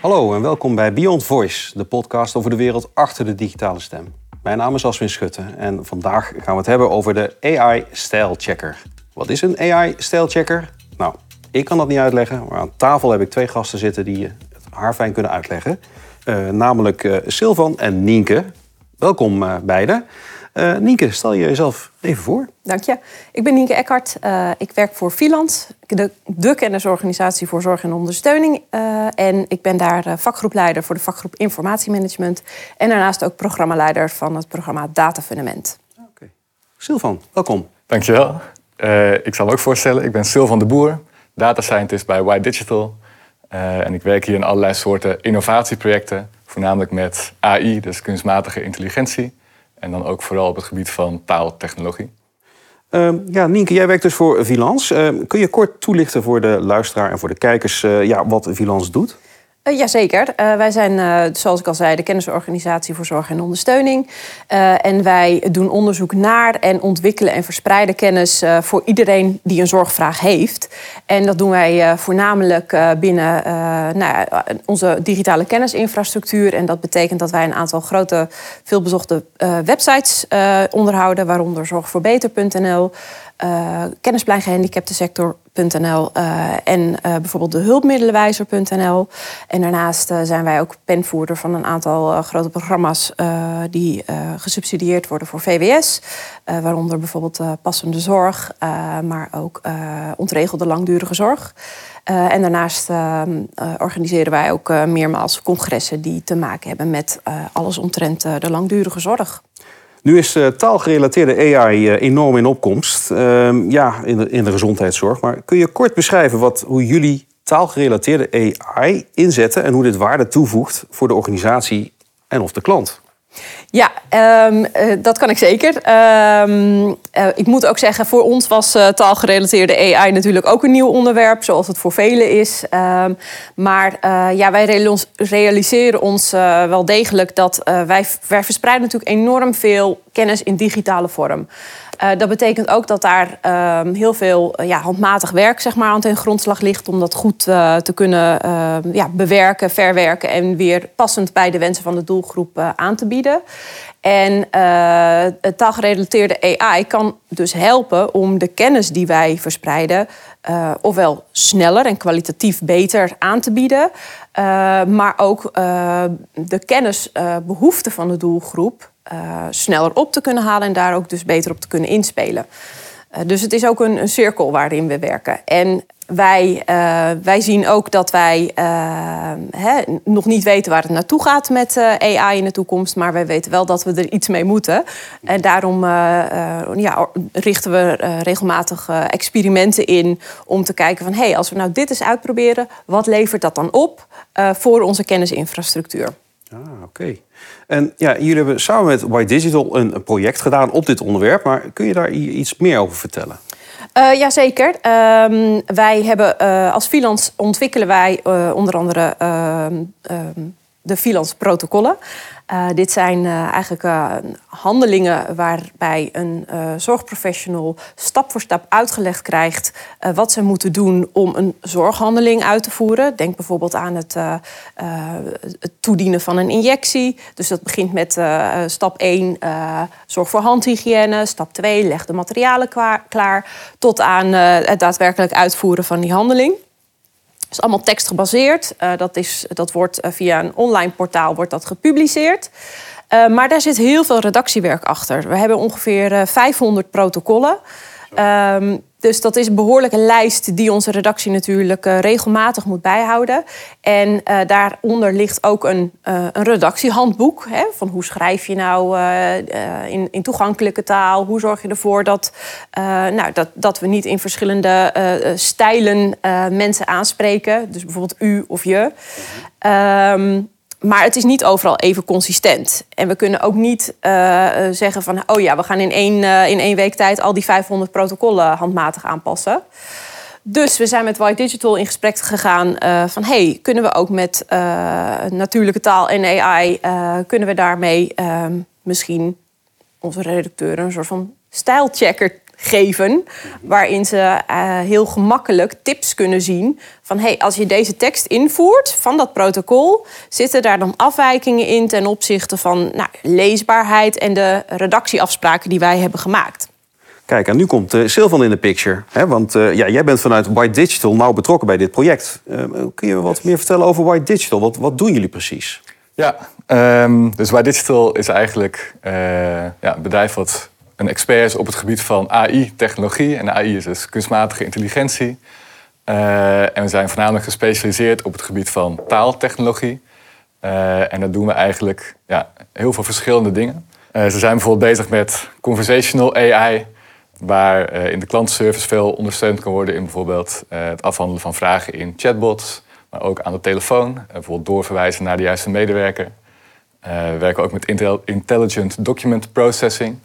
Hallo en welkom bij Beyond Voice, de podcast over de wereld achter de digitale stem. Mijn naam is Aswin Schutte en vandaag gaan we het hebben over de AI Style Checker. Wat is een AI Style Checker? Nou, ik kan dat niet uitleggen, maar aan tafel heb ik twee gasten zitten die het haarfijn kunnen uitleggen. Uh, namelijk uh, Silvan en Nienke. Welkom uh, beiden. Uh, Nienke, stel je jezelf even voor. Dank je. Ik ben Nienke Eckhart. Uh, ik werk voor Filans, de, de kennisorganisatie voor zorg en ondersteuning. Uh, en ik ben daar vakgroepleider voor de vakgroep Informatiemanagement. En daarnaast ook programmaleider van het programma Data Fundament. Oké. Okay. Silvan, welkom. Dankjewel. ik zal me ook voorstellen, ik ben Silvan de Boer, data scientist bij White Digital. en ik werk hier in allerlei soorten innovatieprojecten, voornamelijk met AI, dus kunstmatige intelligentie. En dan ook vooral op het gebied van taaltechnologie. Uh, ja, Nienke, jij werkt dus voor Vilans. Uh, kun je kort toelichten voor de luisteraar en voor de kijkers uh, ja, wat Vilans doet? Uh, Jazeker. Uh, wij zijn, uh, zoals ik al zei, de kennisorganisatie voor zorg en ondersteuning. en wij doen onderzoek naar en ontwikkelen en verspreiden kennis voor iedereen die een zorgvraag heeft. En dat doen wij voornamelijk binnen nou, onze digitale kennisinfrastructuur. En dat betekent dat wij een aantal grote, veelbezochte websites onderhouden, waaronder zorgvoorbeter.nl uh, en uh, bijvoorbeeld de hulpmiddelenwijzer.nl. En daarnaast zijn wij ook penvoerder van een aantal grote programma's die gesubsidieerd worden voor VWS. waaronder bijvoorbeeld passende zorg, maar ook ontregelde langdurige zorg. en daarnaast organiseren wij ook meermaals congressen die te maken hebben met alles omtrent de langdurige zorg. Nu is uh, taalgerelateerde AI uh, enorm in opkomst. Uh, ja, in de, in de gezondheidszorg. Maar kun je kort beschrijven wat, hoe jullie taalgerelateerde AI inzetten en hoe dit waarde toevoegt voor de organisatie en of de klant? Ja, um, uh, dat kan ik zeker. Um, uh, ik moet ook zeggen, voor ons was uh, taalgerelateerde AI natuurlijk ook een nieuw onderwerp, zoals het voor velen is. Um, maar ja, wij realiseren ons wel degelijk dat wij, wij verspreiden natuurlijk enorm veel kennis in digitale vorm. Uh, dat betekent ook dat daar uh, heel veel uh, ja, handmatig werk zeg maar, aan ten grondslag ligt om dat goed uh, te kunnen ehm, ja, bewerken, verwerken en weer passend bij de wensen van de doelgroep aan te bieden. En taalgerelateerde AI kan dus helpen om de kennis die wij verspreiden, ofwel sneller en kwalitatief beter aan te bieden, maar ook de kennisbehoeften van de doelgroep uh, sneller op te kunnen halen en daar ook dus beter op te kunnen inspelen. Uh, dus het is ook een, cirkel waarin we werken. En wij, uh, wij zien ook dat wij hè, nog niet weten waar het naartoe gaat met AI in de toekomst, maar wij weten wel dat we er iets mee moeten. En daarom ja, richten we regelmatig experimenten in om te kijken van hé, hey, als we nou dit eens uitproberen, wat levert dat dan op voor onze kennisinfrastructuur? Ah, oké. En ja, jullie hebben samen met White Digital een project gedaan op dit onderwerp. Maar kun je daar iets meer over vertellen? Uh, Jazeker. Um, wij hebben uh, als freelance ontwikkelen wij uh, onder andere ehm, ehm, de freelance protocollen. Uh, dit zijn uh, eigenlijk uh, handelingen waarbij een zorgprofessional stap voor stap uitgelegd krijgt wat ze moeten doen om een zorghandeling uit te voeren. Denk bijvoorbeeld aan het, het toedienen van een injectie. Dus dat begint met stap 1, zorg voor handhygiëne. Stap 2, leg de materialen klaar. Tot aan het daadwerkelijk uitvoeren van die handeling is allemaal tekstgebaseerd. Uh, dat, is, dat wordt uh, via een online portaal wordt dat gepubliceerd. Uh, maar daar zit heel veel redactiewerk achter. We hebben ongeveer 500 protocollen. Um, dus dat is een behoorlijke lijst die onze redactie natuurlijk uh, regelmatig moet bijhouden. En uh, daaronder ligt ook een, uh, een redactiehandboek. Hè, van hoe schrijf je nou in, in, toegankelijke taal? Hoe zorg je ervoor dat, nou, dat, dat we niet in verschillende stijlen mensen aanspreken? Dus bijvoorbeeld u of je. Um, maar het is niet overal even consistent. En we kunnen ook niet uh, zeggen van... oh ja, we gaan in één, uh, in één week tijd al die 500 protocollen handmatig aanpassen. Dus we zijn met White Digital in gesprek gegaan uh, van... hey, kunnen we ook met natuurlijke taal en AI... kunnen we daarmee ehm, misschien onze redacteuren een soort van stijlchecker geven. Waarin ze eh, heel gemakkelijk tips kunnen zien van hey, als je deze tekst invoert van dat protocol, zitten daar dan afwijkingen in ten opzichte van nou, leesbaarheid en de redactieafspraken die wij hebben gemaakt. Kijk, en nu komt uh, Sylvan in de picture. Hè? Want uh, ja, jij bent vanuit White Digital nauw betrokken bij dit project. Uh, kun je wat meer vertellen over White Digital? Wat, wat doen jullie precies? Ja, um, dus White Digital is eigenlijk ja, een bedrijf wat een expert is op het gebied van AI-technologie. En AI is dus kunstmatige intelligentie. en we zijn voornamelijk gespecialiseerd op het gebied van taaltechnologie. en dat doen we eigenlijk ja, heel veel verschillende dingen. ze zijn bijvoorbeeld bezig met conversational AI waar in de klantenservice veel ondersteund kan worden in bijvoorbeeld het afhandelen van vragen in chatbots, maar ook aan de telefoon, bijvoorbeeld doorverwijzen naar de juiste medewerker. we werken ook met intelligent document processing.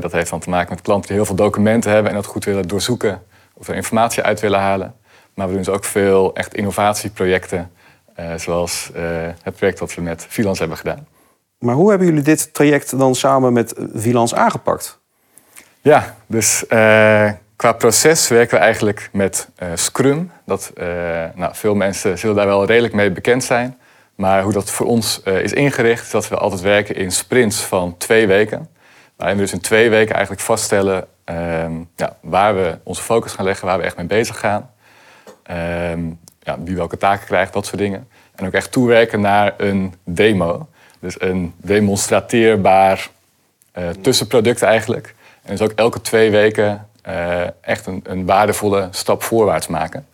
Dat heeft dan te maken met klanten die heel veel documenten hebben en dat goed willen doorzoeken of er informatie uit willen halen. Maar we doen dus ook veel echt innovatieprojecten, zoals het project dat we met Vilans hebben gedaan. Maar hoe hebben jullie dit traject dan samen met Vilans aangepakt? Ja, dus qua proces werken we eigenlijk met Scrum. Dat, nou, veel mensen zullen daar wel redelijk mee bekend zijn. Maar hoe dat voor ons is ingericht, is dat we altijd werken in sprints van twee weken. Waarin we dus in twee weken eigenlijk vaststellen ehm, ja, waar we onze focus gaan leggen, waar we echt mee bezig gaan. Ehm, ja, wie welke taken krijgt, dat soort dingen. En ook echt toewerken naar een demo. Dus een demonstrateerbaar tussenproduct eigenlijk. En dus ook elke twee weken uh, echt een, een, waardevolle stap voorwaarts maken.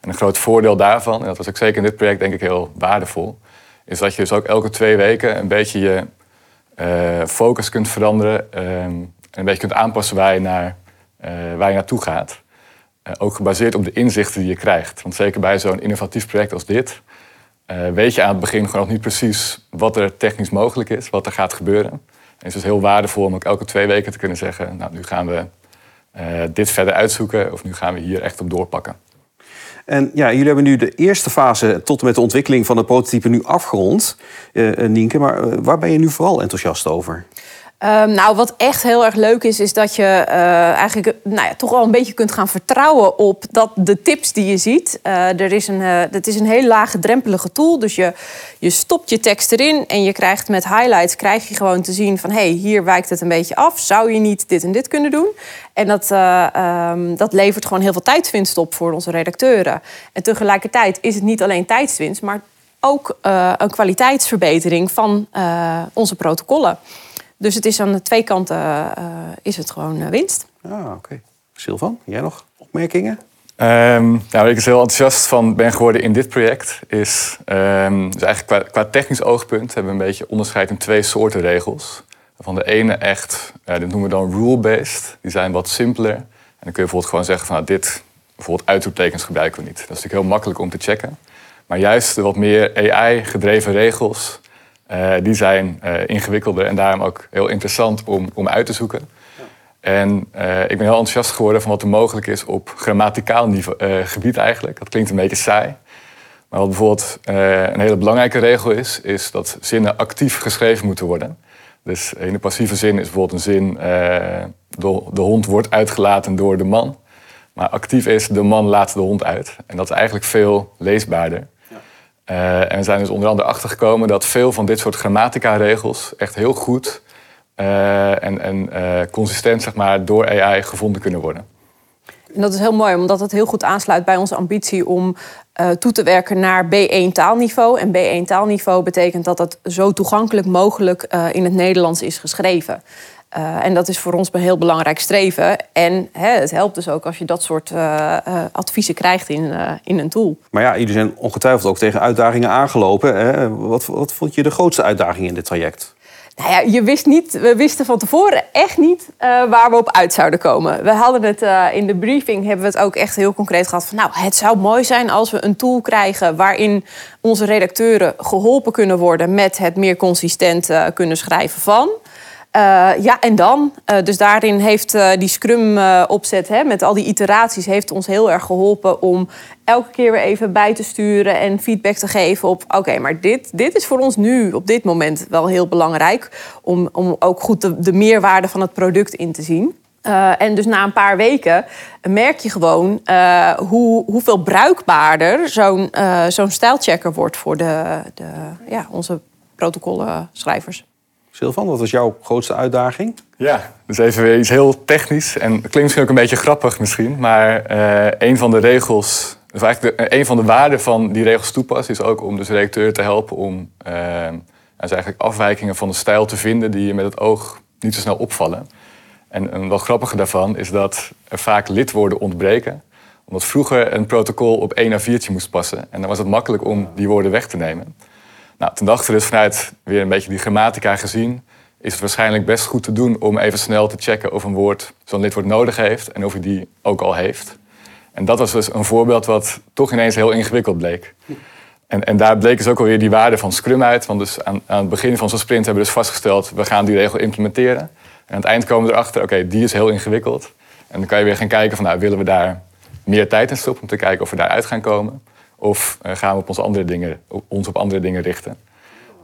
En een groot voordeel daarvan, en dat was ook zeker in dit project denk ik heel waardevol, is dat je dus ook elke twee weken een beetje je focus kunt veranderen um, en een beetje kunt aanpassen waar je, naar, uh, waar je naartoe gaat. ook gebaseerd op de inzichten die je krijgt. Want zeker bij zo'n innovatief project als dit, weet je aan het begin gewoon nog niet precies wat er technisch mogelijk is, wat er gaat gebeuren het is dus heel waardevol om ook elke twee weken te kunnen zeggen... nou, nu gaan we dit verder uitzoeken of nu gaan we hier echt op doorpakken. En ja, jullie hebben nu de eerste fase tot en met de ontwikkeling van het prototype nu afgerond, uh, Nienke. Maar waar ben je nu vooral enthousiast over? Um, nou, wat echt heel erg leuk is, is dat je uh, eigenlijk nou ja, toch wel een beetje kunt gaan vertrouwen op dat de tips die je ziet. Uh, er is een, uh, het is een heel lage drempelige tool. Dus je, je stopt je tekst erin en je krijgt met highlights krijg je gewoon te zien van hé, hey, hier wijkt het een beetje af. Zou je niet dit en dit kunnen doen? En dat, um, dat levert gewoon heel veel tijdswinst op voor onze redacteuren. En tegelijkertijd is het niet alleen tijdswinst, maar ook een kwaliteitsverbetering van onze protocollen. Dus het is aan de twee kanten uh, is het gewoon uh, winst. Ah, oké. Okay. Silvan, jij nog opmerkingen? Um, nou, waar ik dus heel enthousiast van ben geworden in dit project is... Um, dus eigenlijk qua, qua, technisch oogpunt hebben we een beetje onderscheid in twee soorten regels. Van de ene echt, uh, dit noemen we dan rule-based. Die zijn wat simpeler. En dan kun je bijvoorbeeld gewoon zeggen van nou, dit... Bijvoorbeeld uitroeptekens gebruiken we niet. Dat is natuurlijk heel makkelijk om te checken. Maar juist de wat meer AI-gedreven regels... Uh, die zijn uh, ingewikkelder en daarom ook heel interessant om, om uit te zoeken. Ja. En uh, ik ben heel enthousiast geworden van wat er mogelijk is op grammaticaal niveau, gebied eigenlijk. Dat klinkt een beetje saai. Maar wat bijvoorbeeld een hele belangrijke regel is, is dat zinnen actief geschreven moeten worden. Dus in de passieve zin is bijvoorbeeld een zin, de, de hond wordt uitgelaten door de man. Maar actief is, de man laat de hond uit. En dat is eigenlijk veel leesbaarder. Uh, en we zijn dus onder andere achtergekomen dat veel van dit soort grammatica-regels echt heel goed uh, en, en uh, consistent zeg maar, door AI gevonden kunnen worden. En dat is heel mooi, omdat het heel goed aansluit bij onze ambitie om toe te werken naar B1 taalniveau. En B1 taalniveau betekent dat het zo toegankelijk mogelijk in het Nederlands is geschreven. Uh, en dat is voor ons een heel belangrijk streven. En hè, het helpt dus ook als je dat soort uh, uh, adviezen krijgt in, in een tool. Maar ja, jullie zijn ongetwijfeld ook tegen uitdagingen aangelopen. Hè? Wat, wat vond je de grootste uitdaging in dit traject? Nou ja, je wist niet, we wisten van tevoren echt niet waar we op uit zouden komen. We hadden het in de briefing hebben we het ook echt heel concreet gehad van nou, het zou mooi zijn als we een tool krijgen waarin onze redacteuren geholpen kunnen worden met het meer consistent kunnen schrijven van. Uh, ja, en dan? Uh, dus daarin heeft uh, die Scrum-opzet met al die iteraties heeft ons heel erg geholpen om elke keer weer even bij te sturen en feedback te geven op: oké, maar dit, dit is voor ons nu op dit moment wel heel belangrijk om, om ook goed de, de meerwaarde van het product in te zien. En dus na een paar weken merk je gewoon hoe, hoeveel bruikbaarder zo'n uh, zo'n stijlchecker wordt voor de, de, ja, onze protocollenschrijvers. Silvan, wat was jouw grootste uitdaging? Ja, dus even weer iets heel technisch. En het klinkt misschien ook een beetje grappig misschien. Maar een van de regels, dus eigenlijk de, een van de waarden van die regels toepassen... is ook om dus de redacteur te helpen om dus eigenlijk afwijkingen van de stijl te vinden... die je met het oog niet zo snel opvallen. En wat grappige daarvan is dat er vaak lidwoorden ontbreken. Omdat vroeger een protocol op één A4'tje moest passen. En dan was het makkelijk om die woorden weg te nemen. Nou, toen dachten we dus vanuit weer een beetje die grammatica gezien... is het waarschijnlijk best goed te doen om even snel te checken of een woord zo'n lidwoord nodig heeft... en of hij die ook al heeft. En dat was dus een voorbeeld wat toch ineens heel ingewikkeld bleek. En, en daar bleek dus ook alweer die waarde van Scrum uit. Want dus aan, het begin van zo'n sprint hebben we dus vastgesteld... we gaan die regel implementeren... En aan het eind komen we erachter, oké, die is heel ingewikkeld. En dan kan je weer gaan kijken van, nou, willen we daar meer tijd in stoppen om te kijken of we daaruit gaan komen? Of uh, gaan we op onze andere dingen, ons op andere dingen richten?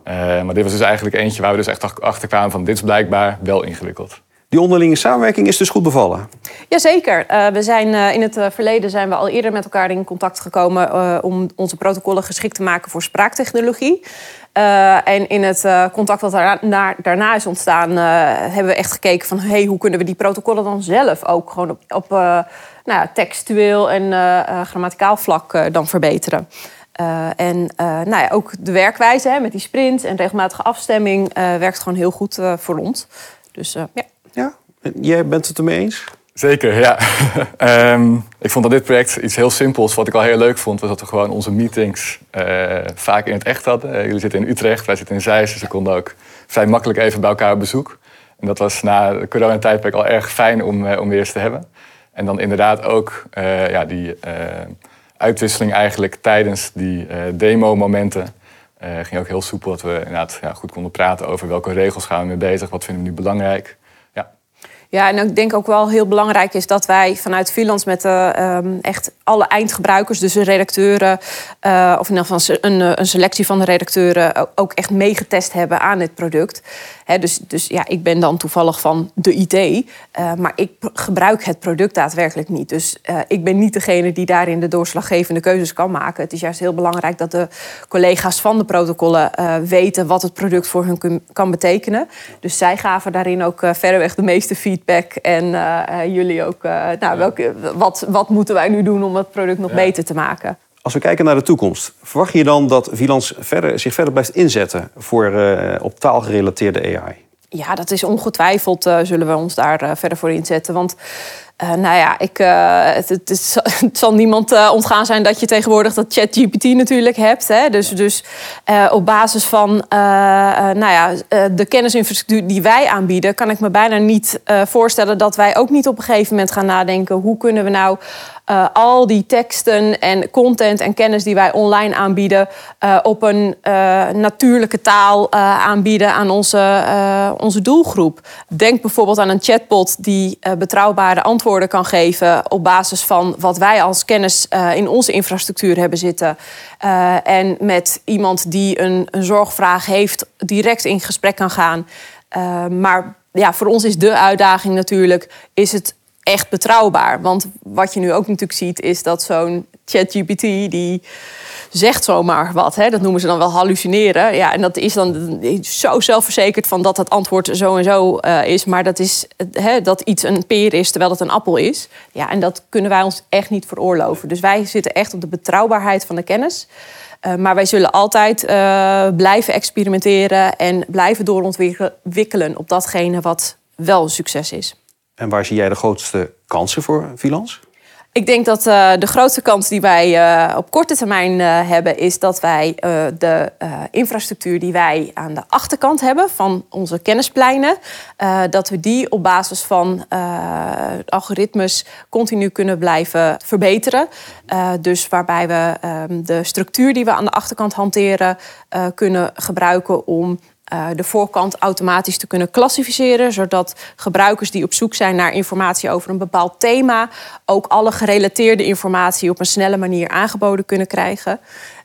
Uh, maar dit was dus eigenlijk eentje waar we dus echt achter kwamen van, dit is blijkbaar wel ingewikkeld. Die onderlinge samenwerking is dus goed bevallen? Jazeker. Uh, we zijn, uh, in het verleden zijn we al eerder met elkaar in contact gekomen uh, om onze protocollen geschikt te maken voor spraaktechnologie. Uh, en in het uh, contact wat daarna, daarna is ontstaan, uh, hebben we echt gekeken van hey, hoe kunnen we die protocollen dan zelf ook gewoon op, op nou ja, textueel en grammaticaal vlak dan verbeteren. en nou ja, ook de werkwijze hè, met die sprint en regelmatige afstemming werkt gewoon heel goed voor ons. Dus ja. Ja, jij bent het ermee eens? Zeker, ja. um, ik vond dat dit project iets heel simpels. Wat ik al heel leuk vond, was dat we gewoon onze meetings uh, vaak in het echt hadden. Uh, jullie zitten in Utrecht, wij zitten in Zeist, dus we konden ook vrij makkelijk even bij elkaar op bezoek. En dat was na de coronatijdperk al erg fijn om, uh, om weer eens te hebben. En dan inderdaad ook ja, die uitwisseling eigenlijk tijdens die demo-momenten. ging ook heel soepel dat we inderdaad ja, goed konden praten over welke regels gaan we mee bezig, wat vinden we nu belangrijk. Ja, en ik denk ook wel heel belangrijk is dat wij vanuit freelance met de, um, echt alle eindgebruikers, dus de redacteuren, uh, of in ieder geval een, een, selectie van de redacteuren, ook echt meegetest hebben aan dit product. Dus, dus ja, ik ben dan toevallig van de IT, maar ik gebruik het product daadwerkelijk niet. Dus ik ben niet degene die daarin de doorslaggevende keuzes kan maken. Het is juist heel belangrijk dat de collega's van de protocollen weten wat het product voor hun kan betekenen. Dus zij gaven daarin ook verreweg de meeste feedback. En jullie ook, nou, welke, wat, wat moeten wij nu doen om het product nog beter te maken? Als we kijken naar de toekomst, verwacht je dan dat Vilans verder, zich verder blijft inzetten voor uh, op taalgerelateerde AI? Ja, dat is ongetwijfeld, uh, zullen we ons daar uh, verder voor inzetten. Want uh, nou ja, ik, het, het, is, het, zal niemand ontgaan zijn dat je tegenwoordig dat ChatGPT natuurlijk hebt. Hè? Dus, dus op basis van nou ja, de kennisinfrastructuur die wij aanbieden, kan ik me bijna niet voorstellen dat wij ook niet op een gegeven moment gaan nadenken hoe kunnen we nou uh, al die teksten en content en kennis die wij online aanbieden, uh, op een uh, natuurlijke taal aanbieden aan onze, onze doelgroep. Denk bijvoorbeeld aan een chatbot die betrouwbare antwoorden kan geven op basis van wat wij als kennis in onze infrastructuur hebben zitten. en met iemand die een, een zorgvraag heeft, direct in gesprek kan gaan. maar ja, voor ons is de uitdaging natuurlijk: is het echt betrouwbaar. Want wat je nu ook natuurlijk ziet, is dat zo'n ChatGPT die zegt zomaar wat. Hè? Dat noemen ze dan wel hallucineren. Ja, en dat is dan zo zelfverzekerd van dat het antwoord zo en zo uh, is. Maar dat is hè, dat iets een peer is terwijl het een appel is. Ja, en dat kunnen wij ons echt niet veroorloven. Dus wij zitten echt op de betrouwbaarheid van de kennis. Uh, maar wij zullen altijd blijven experimenteren en blijven doorontwikkelen op datgene wat wel een succes is. En waar zie jij de grootste kansen voor Vilans? Ik denk dat uh, de grootste kans die wij uh, op korte termijn uh, hebben, is dat wij de infrastructuur die wij aan de achterkant hebben van onze kennispleinen, dat we die op basis van algoritmes continu kunnen blijven verbeteren. dus waarbij we ehm, de structuur die we aan de achterkant hanteren kunnen gebruiken om uh, de voorkant automatisch te kunnen klassificeren, zodat gebruikers die op zoek zijn naar informatie over een bepaald thema ook alle gerelateerde informatie op een snelle manier aangeboden kunnen krijgen.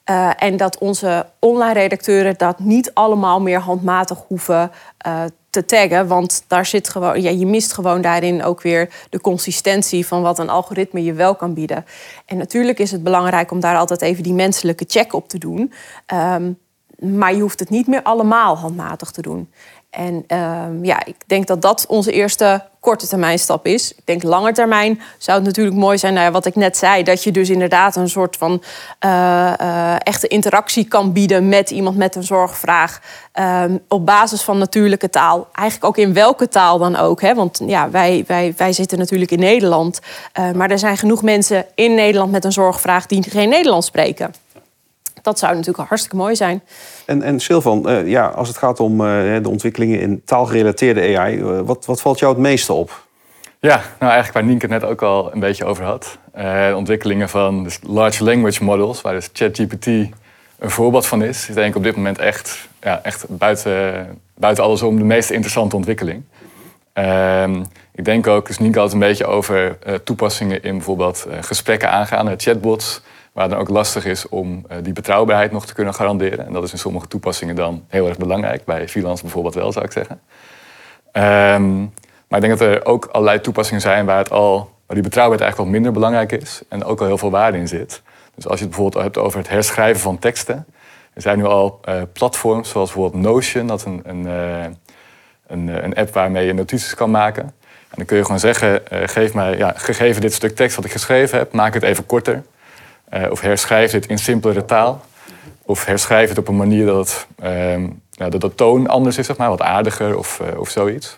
Uh, en dat onze online redacteuren dat niet allemaal meer handmatig hoeven uh, te taggen. Want daar zit gewoon, ja, je mist gewoon daarin ook weer de consistentie van wat een algoritme je wel kan bieden. En natuurlijk is het belangrijk om daar altijd even die menselijke check op te doen. Um, maar je hoeft het niet meer allemaal handmatig te doen. En uh, ja, ik denk dat dat onze eerste korte termijn stap is. Ik denk langer termijn zou het natuurlijk mooi zijn, nou wat ik net zei, dat je dus inderdaad een soort van uh, uh, echte interactie kan bieden met iemand met een zorgvraag ehm, op basis van natuurlijke taal. Eigenlijk ook in welke taal dan ook. Hè? Want ja, wij, wij, wij zitten natuurlijk in Nederland, uh, maar er zijn genoeg mensen in Nederland met een zorgvraag die geen Nederlands spreken dat zou natuurlijk hartstikke mooi zijn. En, en Silvan, uh, ja, als het gaat om uh, de ontwikkelingen in taalgerelateerde AI, uh, wat, wat valt jou het meeste op? Ja, nou eigenlijk waar Nienke het net ook al een beetje over had. de ontwikkelingen van dus large language models, waar dus ChatGPT een voorbeeld van is, is denk ik op dit moment echt, ja, echt buiten, buiten alles om de meest interessante ontwikkeling. Ehm, ik denk ook, dus Nienke had een beetje over toepassingen in bijvoorbeeld gesprekken aangaan, chatbots waar dan ook lastig is om uh, die betrouwbaarheid nog te kunnen garanderen. En dat is in sommige toepassingen dan heel erg belangrijk. Bij freelance bijvoorbeeld wel, zou ik zeggen. Um, maar ik denk dat er ook allerlei toepassingen zijn waar, het al, waar die betrouwbaarheid eigenlijk wat minder belangrijk is. En ook al heel veel waarde in zit. Dus als je het bijvoorbeeld hebt over het herschrijven van teksten. Er zijn nu al uh, platforms zoals bijvoorbeeld Notion. Dat is een, een, uh, een, een, app waarmee je notities kan maken. En dan kun je gewoon zeggen, geef mij, ja, gegeven dit stuk tekst wat ik geschreven heb, maak het even korter. Uh, of herschrijf dit in simpelere taal. Of herschrijf het op een manier dat, uh, nou, dat de toon anders is, zeg maar, wat aardiger of, uh, of zoiets.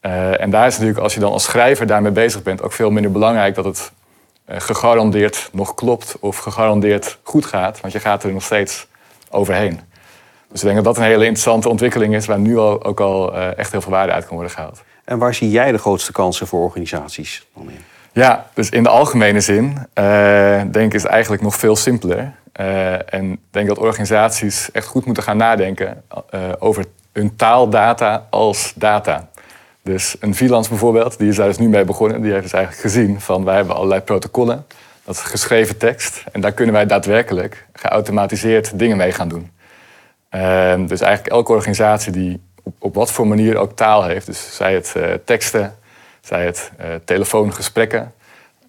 Eh, en daar is natuurlijk, als je dan als schrijver daarmee bezig bent, ook veel minder belangrijk dat het gegarandeerd nog klopt of gegarandeerd goed gaat. Want je gaat er nog steeds overheen. Dus ik denk dat dat een hele interessante ontwikkeling is, waar nu al, ook al echt heel veel waarde uit kan worden gehaald. En waar zie jij de grootste kansen voor organisaties dan in? Ja, dus in de algemene zin uh, denk ik is het eigenlijk nog veel simpeler. Uh, en denk dat organisaties echt goed moeten gaan nadenken uh, over hun taaldata als data. Dus een freelance bijvoorbeeld, die is daar dus nu mee begonnen, die heeft dus eigenlijk gezien van wij hebben allerlei protocollen, dat is geschreven tekst, en daar kunnen wij daadwerkelijk geautomatiseerd dingen mee gaan doen. dus eigenlijk elke organisatie die op, op wat voor manier ook taal heeft, dus zij het teksten, zij het uh, telefoongesprekken,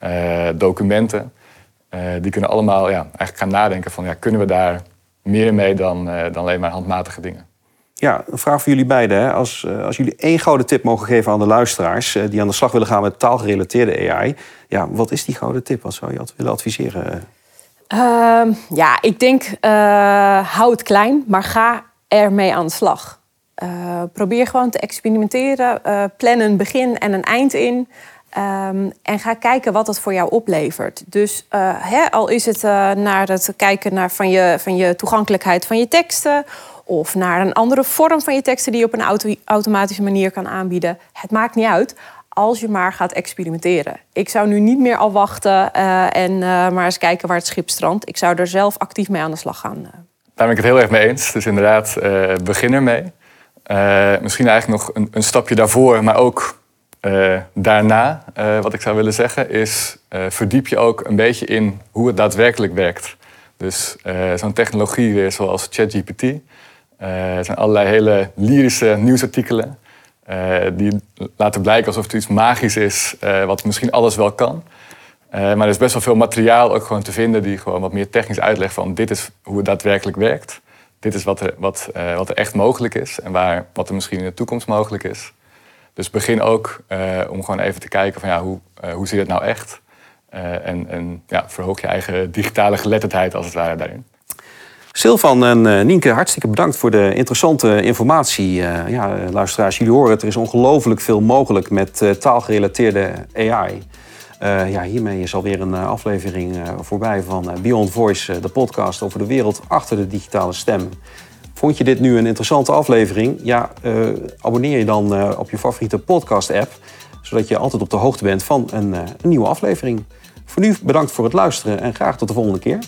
uh, documenten. Uh, die kunnen allemaal ja, eigenlijk gaan nadenken van ja, kunnen we daar meer mee dan, dan alleen maar handmatige dingen. Ja, een vraag voor jullie beiden. Hè. Als, als jullie één gouden tip mogen geven aan de luisteraars die aan de slag willen gaan met taalgerelateerde AI, ja, wat is die gouden tip? Wat zou je willen adviseren? Uh, ja, ik denk hou het klein, maar ga ermee aan de slag. Uh, probeer gewoon te experimenteren. Uh, plan een begin en een eind in. Um, en ga kijken wat het voor jou oplevert. Dus uh, hè, al is het naar het kijken naar van, je, van je toegankelijkheid van je teksten. Of naar een andere vorm van je teksten die je op een auto automatische manier kan aanbieden. Het maakt niet uit als je maar gaat experimenteren. Ik zou nu niet meer al wachten en maar eens kijken waar het schip strandt. Ik zou er zelf actief mee aan de slag gaan. Daar ben ik het heel erg mee eens. Dus inderdaad, begin ermee. Uh, misschien eigenlijk nog een, een, stapje daarvoor, maar ook uh, daarna, uh, wat ik zou willen zeggen, is verdiep je ook een beetje in hoe het daadwerkelijk werkt. Dus zo'n technologie weer zoals ChatGPT. er zijn allerlei hele lyrische nieuwsartikelen die laten blijken alsof het iets magisch is, wat misschien alles wel kan. maar er is best wel veel materiaal ook gewoon te vinden die gewoon wat meer technisch uitlegt van dit is hoe het daadwerkelijk werkt dit is wat er, wat, uh, wat er echt mogelijk is en waar, wat er misschien in de toekomst mogelijk is. Dus begin ook uh, om gewoon even te kijken van ja, hoe, uh, hoe zit het nou echt? en en ja, verhoog je eigen digitale geletterdheid als het ware daarin. Silvan en Nienke, hartstikke bedankt voor de interessante informatie. ja, luisteraars, jullie horen er is ongelooflijk veel mogelijk met taalgerelateerde AI. Uh, ja, hiermee is alweer een uh, aflevering uh, voorbij van Beyond Voice, de podcast over de wereld achter de digitale stem. Vond je dit nu een interessante aflevering? Ja, abonneer je dan op je favoriete podcast-app, zodat je altijd op de hoogte bent van een, een nieuwe aflevering. Voor nu bedankt voor het luisteren en graag tot de volgende keer.